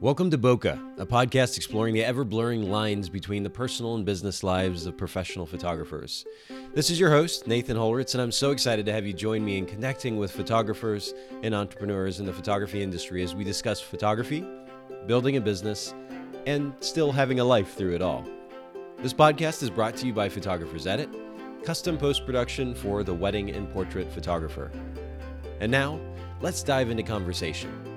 Welcome to Bokeh, a podcast exploring the ever blurring lines between the personal and business lives of professional photographers. This is your host, Nathan Holritz, and I'm so excited to have you join me in connecting with photographers and entrepreneurs in the photography industry as we discuss photography, building a business, and still having a life through it all. This podcast is brought to you by Photographers Edit, custom post production for the wedding and portrait photographer. And now, let's dive into conversation.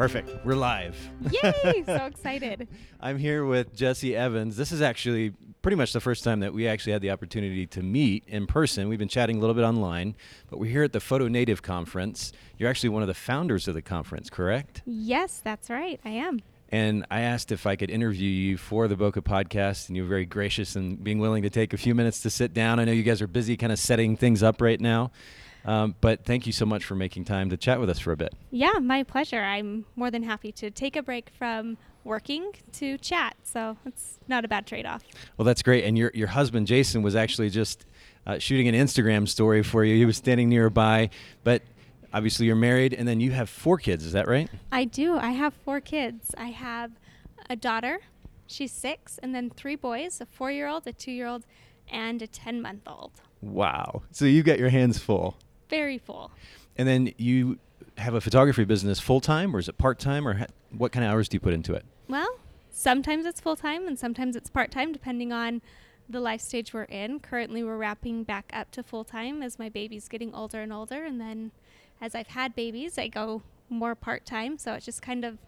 Perfect. We're live. Yay! so excited. I'm here with Jessie Evans. This is actually pretty much the first time that we actually had the opportunity to meet in person. We've been chatting a little bit online, but we're here at the Photo Native Conference. You're actually one of the founders of the conference, correct? Yes, that's right. I am. And I asked if I could interview you for the Bokeh podcast, and you were very gracious in being willing to take a few minutes to sit down. I know you guys are busy kind of setting things up right now. Um, but thank you so much for making time to chat with us for a bit. Yeah, my pleasure. I'm more than happy to take a break from working to chat. So it's not a bad trade off. Well, that's great. And your, your husband, Jason, was actually just uh, shooting an Instagram story for you. He was standing nearby. But obviously, you're married and then you have four kids. Is that right? I do. I have four kids. I have a daughter, she's six, and then three boys a four year old, a two year old, and a 10 month old. Wow. So you've got your hands full very full. And then you have a photography business full time, or is it part time, or ha- what kind of hours do you put into it? Well, sometimes it's full time, and sometimes it's part time, depending on the life stage we're in. Currently, we're wrapping back up to full time as my baby's getting older and older, and then as I've had babies, I go more part time. So it's just kind of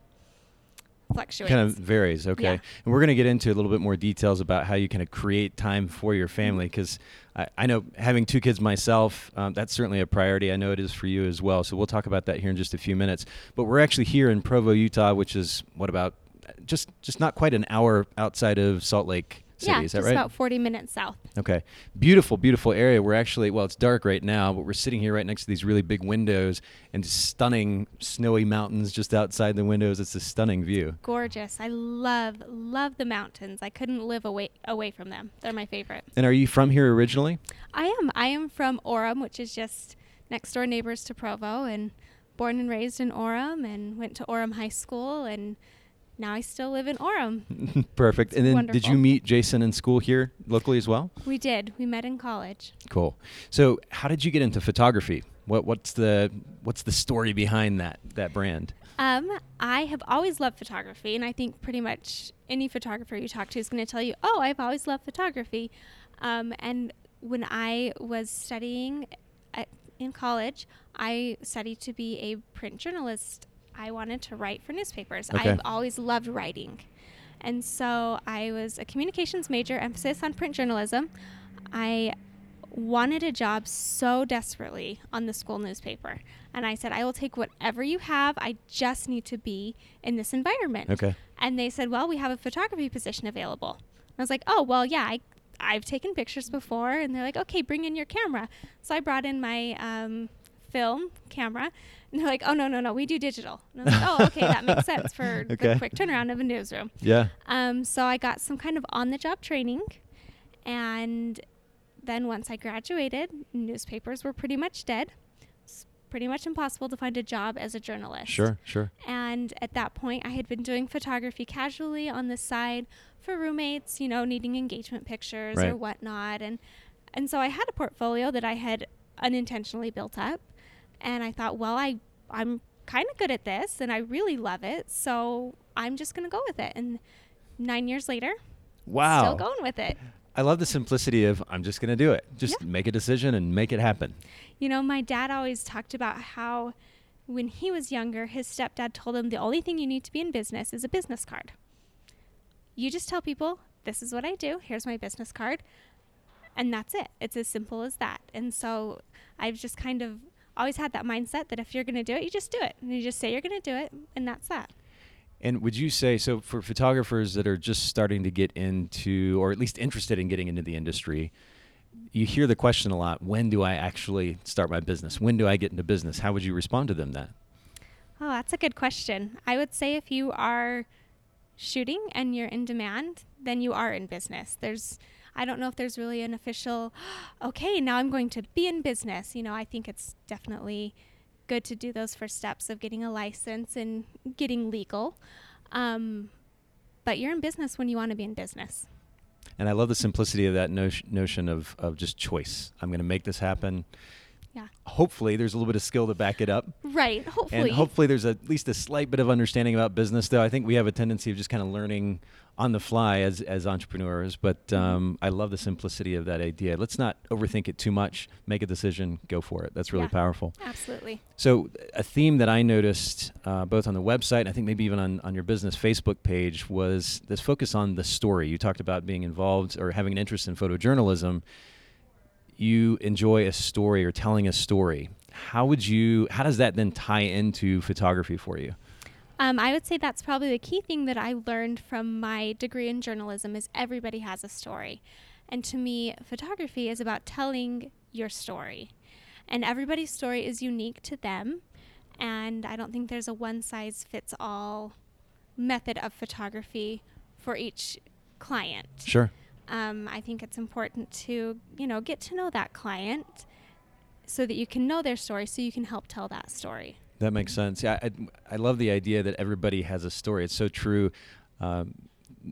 fluctuates. Kind of varies, okay. Yeah. And we're going to get into a little bit more details about how you kind of create time for your family because I, I, know having two kids myself, um, that's certainly a priority. I know it is for you as well. So we'll talk about that here in just a few minutes. But we're actually here in Provo, Utah, which is what about just just not quite an hour outside of Salt Lake City. Yeah, is that just right? about 40 minutes south. Okay. Beautiful, beautiful area. We're actually, well, it's dark right now, but we're sitting here right next to these really big windows and stunning snowy mountains just outside the windows. It's a stunning view. Gorgeous. I love, love the mountains. I couldn't live away, away from them. They're my favorite. And are you from here originally? I am. I am from Orem, which is just next door neighbors to Provo, and born and raised in Orem, and went to Orem High School and now I still live in Orem. Perfect. It's and then wonderful. did you meet Jason in school here locally as well? We did. We met in college. Cool. So how did you get into photography? What what's the what's the story behind that that brand? Um, I have always loved photography, and I think pretty much any photographer you talk to is going to tell you, "Oh, I've always loved photography." Um, and when I was studying at, in college, I studied to be a print journalist I wanted to write for newspapers. Okay. I've always loved writing. And so I was a communications major, emphasis on print journalism. I wanted a job so desperately on the school newspaper. And I said, I will take whatever you have. I just need to be in this environment. Okay. And they said, Well, we have a photography position available. I was like, Oh, well, yeah, I, I've taken pictures before. And they're like, Okay, bring in your camera. So I brought in my um, film camera and they're like, oh, no, no, no, we do digital. And I was like, oh, okay, that makes sense for okay. the quick turnaround of a newsroom. Yeah. Um, so I got some kind of on the job training. And then once I graduated, newspapers were pretty much dead. It's pretty much impossible to find a job as a journalist. Sure, sure. And at that point, I had been doing photography casually on the side for roommates, you know, needing engagement pictures right. or whatnot. And, and so I had a portfolio that I had unintentionally built up and I thought, well, I I'm kind of good at this and I really love it, so I'm just going to go with it. And 9 years later, wow. Still going with it. I love the simplicity of I'm just going to do it. Just yeah. make a decision and make it happen. You know, my dad always talked about how when he was younger, his stepdad told him the only thing you need to be in business is a business card. You just tell people, this is what I do, here's my business card, and that's it. It's as simple as that. And so I've just kind of always had that mindset that if you're going to do it, you just do it. And you just say you're going to do it, and that's that. And would you say so for photographers that are just starting to get into, or at least interested in getting into the industry? You hear the question a lot when do I actually start my business? When do I get into business? How would you respond to them that? Oh, that's a good question. I would say if you are shooting and you're in demand, then you are in business. There's I don't know if there's really an official, okay, now I'm going to be in business. You know, I think it's definitely good to do those first steps of getting a license and getting legal. Um, but you're in business when you want to be in business. And I love the simplicity of that notion, of, of just choice. I'm going to make this happen. Yeah. Hopefully, there's a little bit of skill to back it up. Right. Hopefully. And hopefully, there's at least a slight bit of understanding about business, though. I think we have a tendency of just kind of learning on the fly as, as entrepreneurs. But Mm-hmm. um, I love the simplicity of that idea. Let's not overthink it too much. Make a decision, go for it. That's really Yeah. powerful. Absolutely. So, a theme that I noticed uh, both on the website, and I think maybe even on, on your business Facebook page, was this focus on the story. You talked about being involved or having an interest in photojournalism. You enjoy a story or telling a story. How would you? How does that then tie into photography for you? Um, I would say that's probably the key thing that I learned from my degree in journalism is everybody has a story. And to me, photography is about telling your story. And everybody's story is unique to them. And I don't think there's a one size fits all method of photography for each client. Sure. Um, I think it's important to, you know, get to know that client so that you can know their story so you can help tell that story. That makes sense. Yeah, I, I love the idea that everybody has a story. It's so true. Um,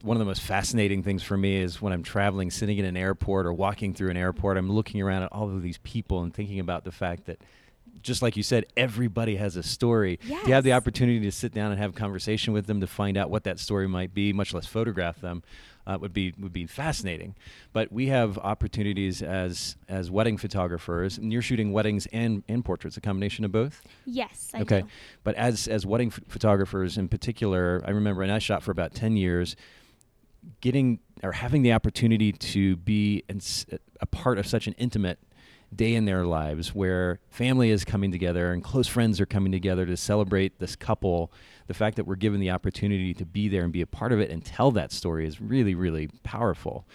one of the most fascinating things for me is when I'm traveling, sitting in an airport or walking through an airport, I'm looking around at all of these people and thinking about the fact that, just like you said, everybody has a story. Do you have the opportunity to sit down and have a conversation with them to find out what that story might be, much less photograph them, uh, would be would be fascinating. But we have opportunities as as wedding photographers, and you're shooting weddings and and portraits, a combination of both. Yes, I okay, do. but as as wedding ph- photographers in particular, I remember, and I shot for about ten years. Getting or having the opportunity to be in, s- a part of such an intimate day in their lives where family is coming together and close friends are coming together to celebrate this couple the fact that we're given the opportunity to be there and be a part of it and tell that story is really really powerful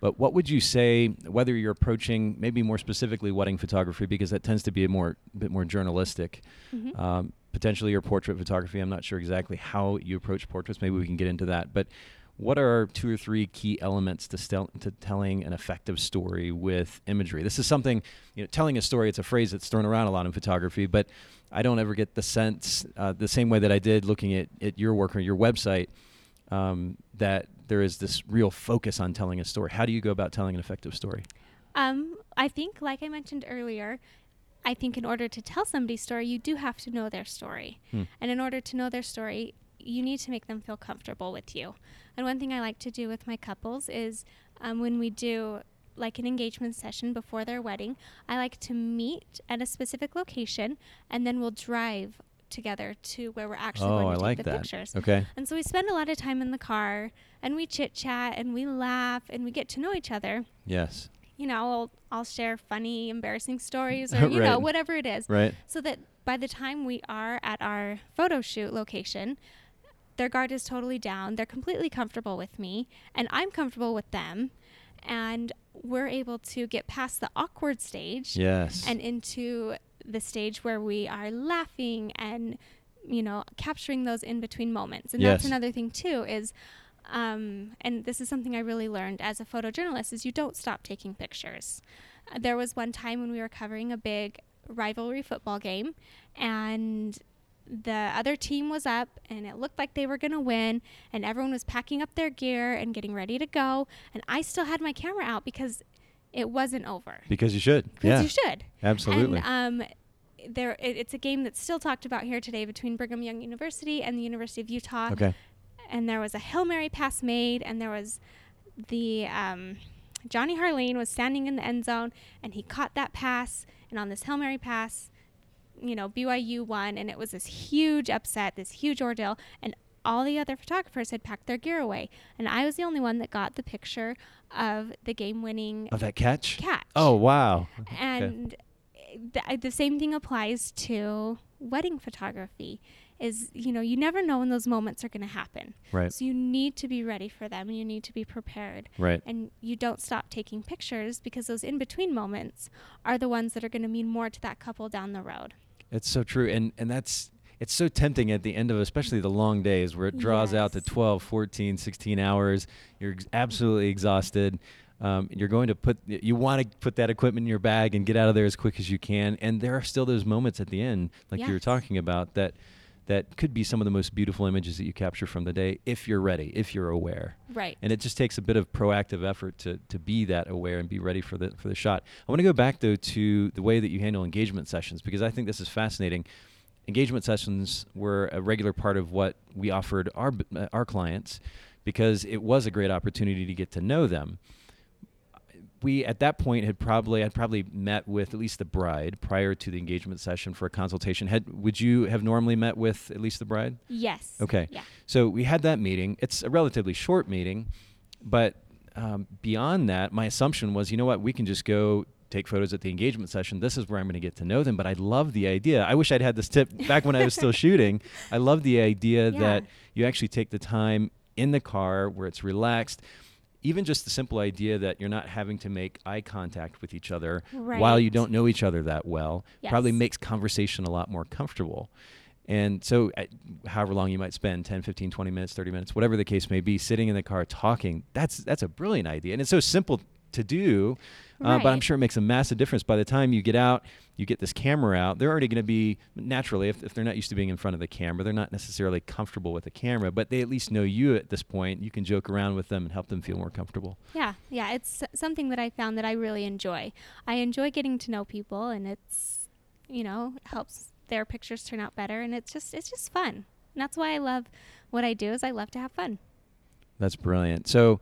but what would you say whether you're approaching maybe more specifically wedding photography because that tends to be a more bit more journalistic Mhm. um, potentially your portrait photography i'm not sure exactly how you approach portraits maybe we can get into that but what are two or three key elements to, stel- to telling an effective story with imagery? This is something, you know, telling a story, it's a phrase that's thrown around a lot in photography, but I don't ever get the sense, uh, the same way that I did looking at, at your work or your website, um, that there is this real focus on telling a story. How do you go about telling an effective story? Um, I think, like I mentioned earlier, I think in order to tell somebody's story, you do have to know their story. Hmm. And in order to know their story, you need to make them feel comfortable with you. And one thing I like to do with my couples is um, when we do like an engagement session before their wedding, I like to meet at a specific location and then we'll drive together to where we're actually oh, going I to take like the that. pictures. Okay. And so we spend a lot of time in the car and we chit chat and we laugh and we get to know each other Yes. you know, I'll, I'll share funny, embarrassing stories or, you know, whatever it is. Right. So that by the time we are at our photo shoot location, their guard is totally down. They're completely comfortable with me, and I'm comfortable with them. And we're able to get past the awkward stage Yes. and into the stage where we are laughing and you know capturing those in between moments and that's another thing too is um, and this is something i really learned as a photojournalist is you don't stop taking pictures uh, there was one time when we were covering a big rivalry football game and the other team was up and it looked like they were going to win and everyone was packing up their gear and getting ready to go and i still had my camera out because it wasn't over because you should. because Yeah. you should Absolutely. and um, there, it, it's a game that's still talked about here today between Brigham Young University and the University of Utah. okay. And there was a hail mary pass made, and there was the um, Jonny Harline was standing in the end zone, and he caught that pass. And on this hail mary pass, you know, BYU won, and it was this huge upset, this huge ordeal, and all the other photographers had packed their gear away, and I was the only one that got the picture of the game-winning Of that catch? catch Oh, wow. Okay. and th- the same thing applies to wedding photography is you know you never know when those moments are going to happen Right. so you need to be ready for them and you need to be prepared Right. and you don't stop taking pictures because those in between moments are the ones that are going to mean more to that couple down the road It's so true. And and that's it's so tempting at the end of especially the long days where it draws out to Yes. 12, 14, 16 hours. You're ex- absolutely exhausted. Um, you're going to put you want to put that equipment in your bag and get out of there as quick as you can. And there are still those moments at the end, like you were talking about, that that could be some of the most beautiful images that you capture from the day if you're ready, if you're aware. Right. And it just takes a bit of proactive effort to, to be that aware and be ready for the for the shot. I want to go back though to the way that you handle engagement sessions because I think this is fascinating. Engagement sessions were a regular part of what we offered our uh, our clients because it was a great opportunity to get to know them. We at that point had probably I'd probably met with at least the bride prior to the engagement session for a consultation. Had would you have normally met with at least the bride? yes. Okay. Yeah. So we had that meeting. It's a relatively short meeting, but um, beyond that, my assumption was, you know what, we can just go take photos at the engagement session. This is where I'm going to get to know them. But I love the idea. I wish I'd had this tip back when I was still shooting. I love the idea Yeah. that you actually take the time in the car where it's relaxed. Even just the simple idea that you're not having to make eye contact with each other while you don't know each other that well probably makes conversation a lot more comfortable. And so, however long you might spend 10, 15, 20 minutes, 30 minutes, whatever the case may be, sitting in the car talking, that's, that's a brilliant idea. And it's so simple to do, uh, but I'm sure it makes a massive difference. By the time you get out, you get this camera out, they're already going to be, naturally, if, if they're not used to being in front of the camera, they're not necessarily comfortable with the camera, but they at least know you at this point. You can joke around with them and help them feel more comfortable. Yeah, yeah, it's something that I found that I really enjoy. I enjoy getting to know people, and it's, you know, helps their pictures turn out better, and it's just it's just fun. And that's why I love what I do. Is I love to have fun. That's brilliant. So,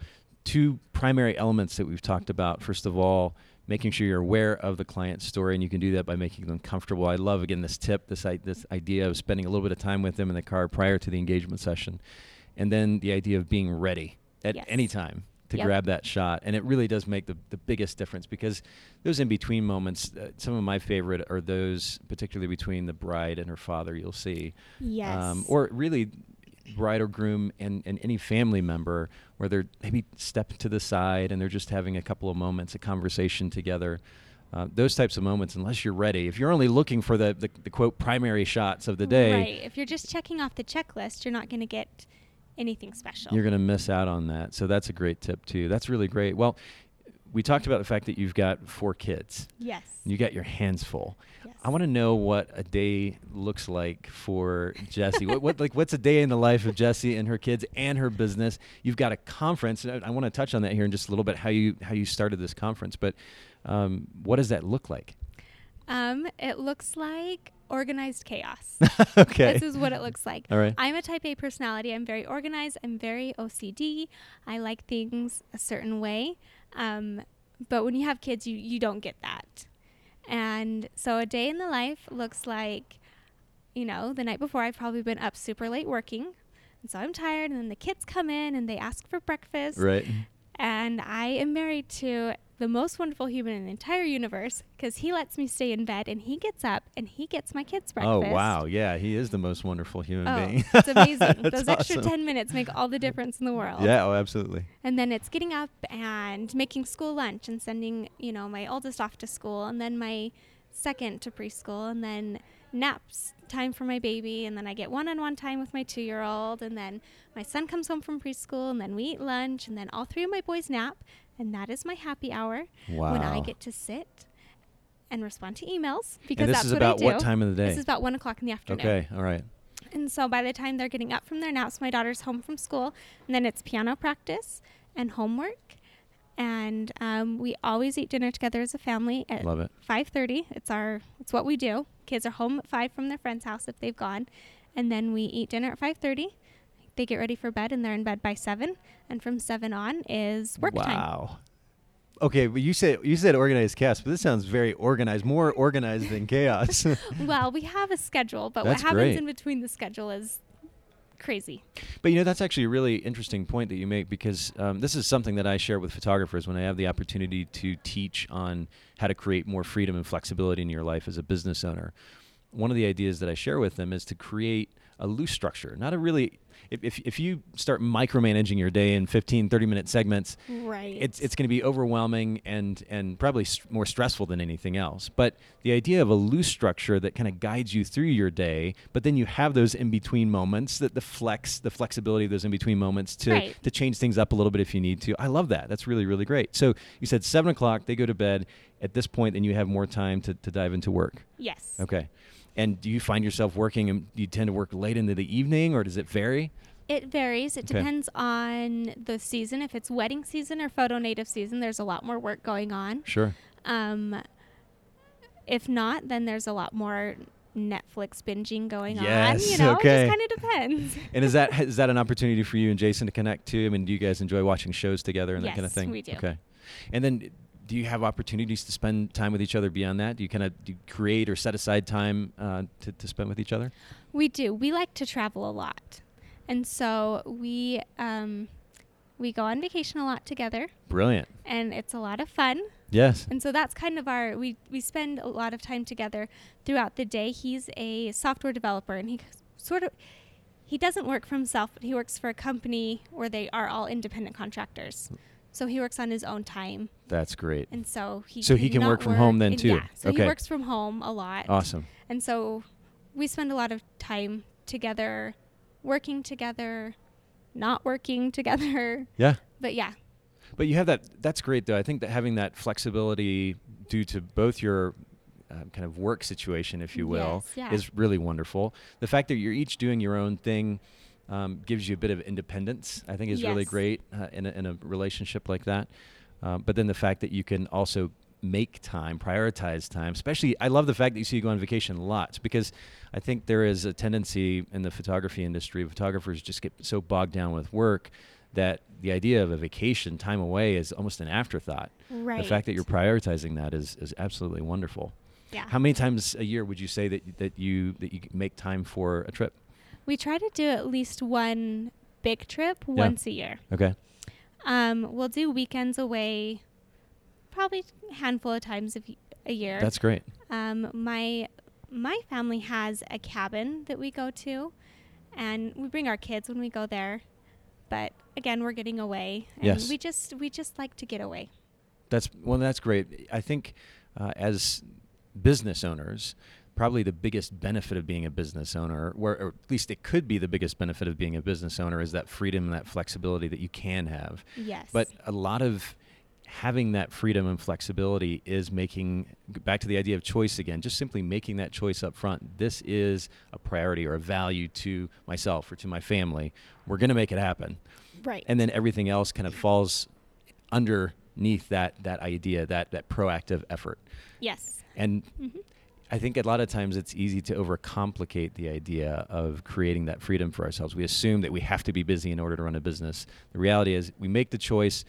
two primary elements that we've talked about. First of all, making sure you're aware of the client's story, and you can do that by making them comfortable. I love again this tip, this i- this idea of spending a little bit of time with them in the car prior to the engagement session, and then the idea of being ready at Yes. any time to Yep. grab that shot. And it really does make the, the biggest difference because those in between moments, uh, some of my favorite are those, particularly between the bride and her father. You'll see Yes. um, or really bride or groom and, and any family member where they're maybe step to the side and they're just having a couple of moments of conversation together. Uh, those types of moments, unless you're ready, if you're only looking for the, the, the quote primary shots of the day, Right. If you're just checking off the checklist, you're not going to get anything special. you're going to miss out on that. So that's a great tip too. That's really great. Well, we talked about the fact that you've got four kids. yes. You got your hands full. yes. I want to know what a day looks like for Jessie. what, what like what's a day in the life of Jessie and her kids and her business? You've got a conference. and I, I want to touch on that here in just a little bit. How you how you started this conference, but um, what does that look like? Um, it looks like organized chaos. okay. This is what it looks like. All right. I'm a type A personality. I'm very organized. I'm very OCD. I like things a certain way. Um, but when you have kids, you, you don't get that. And so a day in the life looks like, you know, the night before I've probably been up super late working. And so I'm tired. And then the kids come in and they ask for breakfast. right. And I am married to the most wonderful human in the entire universe because he lets me stay in bed and he gets up and he gets my kids oh, breakfast. Oh wow, yeah, he is the most wonderful human Oh, being. it's amazing. Those extra 10 minutes make all the difference in the world. Yeah, oh, absolutely. And then it's getting up and making school lunch and sending, you know, my oldest off to school and then my second to preschool and then naps time for my baby and then I get one-on-one time with my 2-year-old and then my son comes home from preschool and then we eat lunch and then all three of my boys nap and that is my happy hour Wow. when I get to sit and respond to emails because and this that's is what about I do. This is about what time of the day? This is about one o'clock in the afternoon. okay, all right. And so by the time they're getting up from their naps, my daughter's home from school, and then it's piano practice and homework. And um, we always eat dinner together as a family at Love it. 5:30. It's our it's what we do. Kids are home at five from their friend's house if they've gone, and then we eat dinner at 5:30. They get ready for bed, and they're in bed by seven. And from seven on is work time. wow. Okay, but you said you said organized chaos, but this sounds very organized, more organized than chaos. Well, we have a schedule, but That's what happens great. in between the schedule is crazy. But you know, that's actually a really interesting point that you make because um, this is something that I share with photographers when I have the opportunity to teach on how to create more freedom and flexibility in your life as a business owner. One of the ideas that I share with them is to create a loose structure, not a really. If, if, if you start micromanaging your day in 15, 30 minute segments, Right. it's it's going to be overwhelming and and probably st- more stressful than anything else. But the idea of a loose structure that kind of guides you through your day, but then you have those in between moments that the flex, the flexibility of those in between moments to Right. to change things up a little bit if you need to. I love that. That's really really great. So you said seven o'clock they go to bed. At this point, then you have more time to, to dive into work. yes. Okay. And do you find yourself working and you tend to work late into the evening or does it vary? It varies. It Okay. depends on the season. If it's wedding season or photo native season, there's a lot more work going on. Sure. Um, if not, then there's a lot more Netflix binging going Yes, on. You know, okay. it just kind of depends. And is that is that an opportunity for you and Jason to connect too? I mean, do you guys enjoy watching shows together and that kind of Yes, thing? we do. Okay. And then do you have opportunities to spend time with each other beyond that? Do you kind of create or set aside time uh, to, to spend with each other? We do. We like to travel a lot, and so we um, we go on vacation a lot together, Brilliant. and it's a lot of fun. Yes. And so that's kind of our we we spend a lot of time together throughout the day. He's a software developer, and he sort of he doesn't work for himself, but he works for a company where they are all independent contractors. So he works on his own time, That's great. and so he So he can work from home then, too? Yeah, so Okay. he works from home a lot. Awesome. And so we spend a lot of time together, working together, not working together. Yeah. But yeah, But you have that. That's great, though. I think that having that flexibility due to both your uh, kind of work situation, if you will, Yes, yeah. is really wonderful. The fact that you're each doing your own thing um, gives you a bit of independence. I think is really great uh, in, a, in a relationship like that. Um, but then the fact that you can also make time, prioritize time. Especially, I love the fact that you see you go on vacation lots because I think there is a tendency in the photography industry. Photographers just get so bogged down with work that the idea of a vacation, time away, is almost an afterthought. right. The fact that you're prioritizing that is is absolutely wonderful. yeah. How many times a year would you say that that you that you make time for a trip? We try to do at least one big trip Yeah. once a year. Okay. Um, we'll do weekends away, probably a handful of times a year. That's great. um, my my family has a cabin that we go to, and we bring our kids when we go there. But again, we're getting away, and Yes. we just we just like to get away. That's well. That's great. I think uh, as business owners, probably the biggest benefit of being a business owner, or, or at least it could be the biggest benefit of being a business owner, is that freedom and that flexibility that you can have. Yes. But a lot of having that freedom and flexibility is making back to the idea of choice again just simply making that choice up front this is a priority or a value to myself or to my family we're going to make it happen right. and then everything else kind of falls underneath that that idea that that proactive effort yes. and hmm I think a lot of times it's easy to overcomplicate the idea of creating that freedom for ourselves. We assume that we have to be busy in order to run a business. The reality is we make the choice,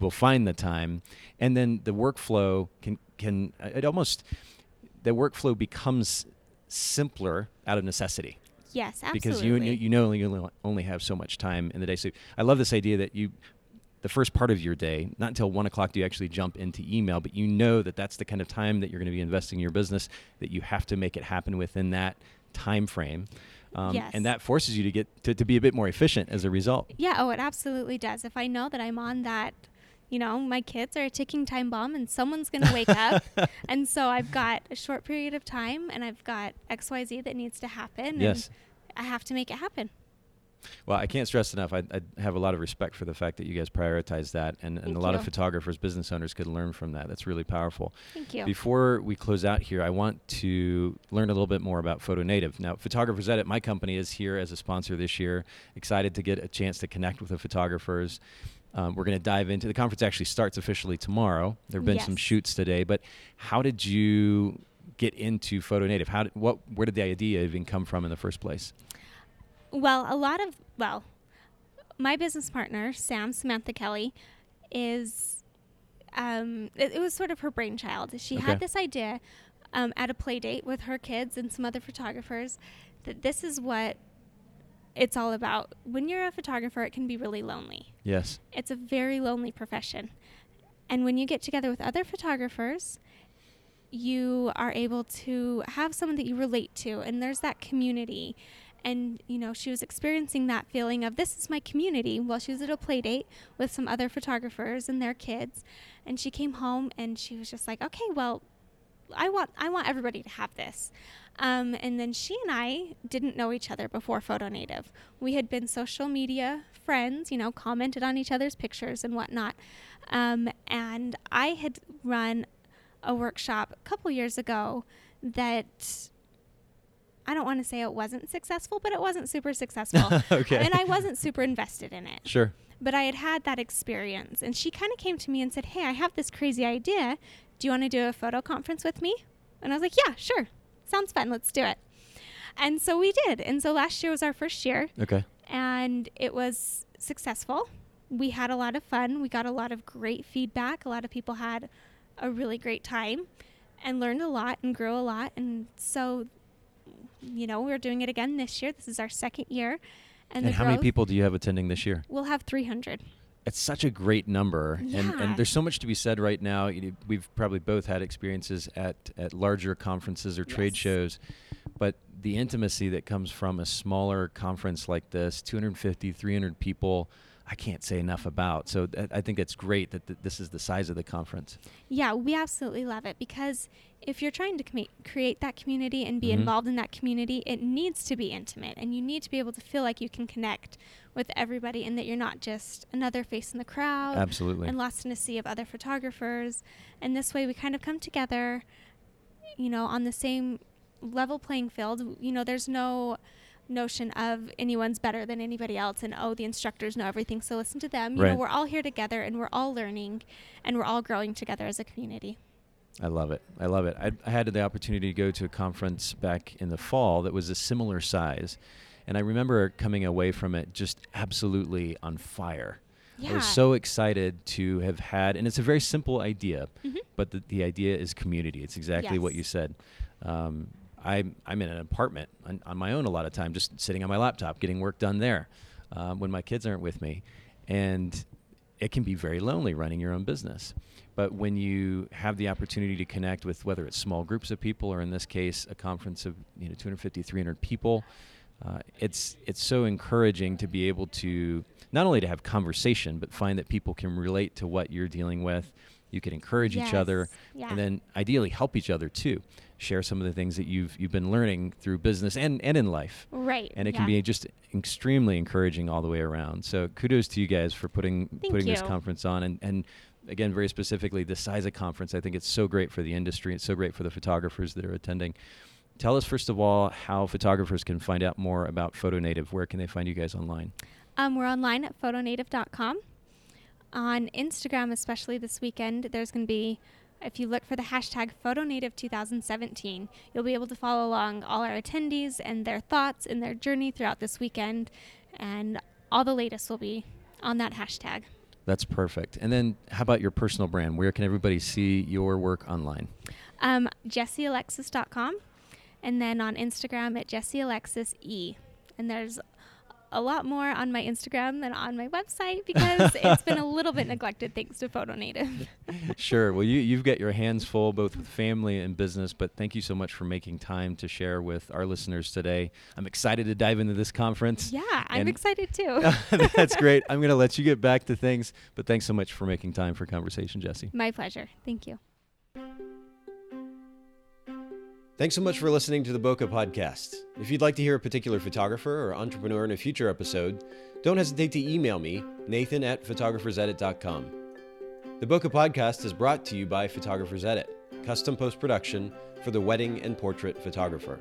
we'll find the time, and then the workflow can can uh, it almost the workflow becomes simpler out of necessity Yes. Absolutely. because you you know you only- only have so much time in the day. So I love this idea that you, the first part of your day, not until one o'clock do you actually jump into email, but you know that that's the kind of time that you're going to be investing in your business. That you have to make it happen within that time frame, um, Yes. and that forces you to get to, to be a bit more efficient as a result. Yeah, oh, it absolutely does. If I know that I'm on that, you know, my kids are a ticking time bomb and someone's going to wake up. And so I've got a short period of time and I've got XYZ that needs to happen. Yes. And I have to make it happen. Well, I can't stress enough. I, I have a lot of respect for the fact that you guys prioritize that, and, and Thank a lot of photographers, business owners could learn from that. That's really powerful. Thank you. Before we close out here, I want to learn a little bit more about Photo Native. Now, Photographers Edit, my company, is here as a sponsor this year. Excited to get a chance to connect with the photographers. Um, we're going to dive into the conference. Actually, starts officially tomorrow. There have been some shoots today, but how did you get into Photo Native? How did, what where did the idea even come from in the first place? Well, a lot of, well, my business partner, Sam Samantha Kelly, is, um, it, it was sort of her brainchild. She Okay. had this idea um, at a play date with her kids and some other photographers that this is what it's all about. When you're a photographer, it can be really lonely. Yes. It's a very lonely profession. And when you get together with other photographers, you are able to have someone that you relate to, and there's that community. And you know she was experiencing that feeling of this is my community. While she was at a play date with some other photographers and their kids and she came home and she was just like okay well i want i want everybody to have this. Um, and then she and i didn't know each other before photo native. We had been social media friends you know commented on each other's pictures and whatnot. Um, and i had run a workshop a couple years ago that I don't want to say it wasn't successful, but it wasn't super successful. okay. And I wasn't super invested in it. Sure. But I had had that experience. And she kind of came to me and said, Hey, I have this crazy idea. Do you want to do a photo conference with me? And I was like, Yeah, sure. Sounds fun. Let's do it. And so we did. And so last year was our first year. Okay. And it was successful. We had a lot of fun. We got a lot of great feedback. A lot of people had a really great time and learned a lot and grew a lot. And so you know, we're doing it again this year. This is our second year. And, and how many people do you have attending this year? We'll have 300. It's such a great number, yeah. and, and there's so much to be said right now. We've probably both had experiences at, at larger conferences or trade yes. shows, but the intimacy that comes from a smaller conference like this 250, 300 people I can't say enough about. So th- I think it's great that th- this is the size of the conference. Yeah, we absolutely love it because if you're trying to com- create that community and be Mhm. involved in that community, it needs to be intimate and you need to be able to feel like you can connect with everybody and that you're not just another face in the crowd Absolutely. and lost in a sea of other photographers. And this way we kind of come together, you know, on the same level playing field. You know, there's no notion of anyone's better than anybody else and oh the instructors know everything so listen to them you Right. know we're all here together and we're all learning and we're all growing together as a community I love it. I love it. I, I had the opportunity to go to a conference back in the fall that was a similar size. And I remember coming away from it just absolutely on fire. yeah I was so excited to have had, and it's a very simple idea, Mhm. but the, the idea is community. It's exactly what you said. Um, I'm, I'm in an apartment on, on my own a lot of time, just sitting on my laptop, getting work done there um, when my kids aren't with me. And it can be very lonely running your own business. But when you have the opportunity to connect with whether it's small groups of people or in this case a conference of you know 250 300 people uh, it's it's so encouraging to be able to not only to have conversation but find that people can relate to what you're dealing with you can encourage each other yeah and then ideally help each other too share some of the things that you've you've been learning through business and and in life right and it yeah. can be just extremely encouraging all the way around. So kudos to you guys for putting Thank putting this conference on and and again very specifically the size of conference. I think it's so great for the industry. It's so great for the photographers that are attending. Tell us first of all how photographers can find out more about Photo Native. Where can they find you guys online? Um, we're online at photonative.com. On Instagram, especially this weekend, there's going to be, if you look for the hashtag PhotoNative2017, you'll be able to follow along all our attendees and their thoughts and their journey throughout this weekend. And all the latest will be on that hashtag. That's perfect. And then how about your personal brand? Where can everybody see your work online? Um, JessieAlexis.com. And then on Instagram at JessieAlexisE. And there's a lot more on my Instagram than on my website because it's been a little bit neglected thanks to Photo Native. sure. Well, you, you've got your hands full both with family and business, but thank you so much for making time to share with our listeners today. I'm excited to dive into this conference. Yeah, I'm excited too. That's great. I'm going to let you get back to things, but thanks so much for making time for conversation, Jessie. My pleasure. Thank you. Thanks so much for listening to the Bokeh Podcast. If you'd like to hear a particular photographer or entrepreneur in a future episode, don't hesitate to email me, nathan at photographersedit.com. The Bokeh Podcast is brought to you by Photographers Edit, custom post production for the wedding and portrait photographer.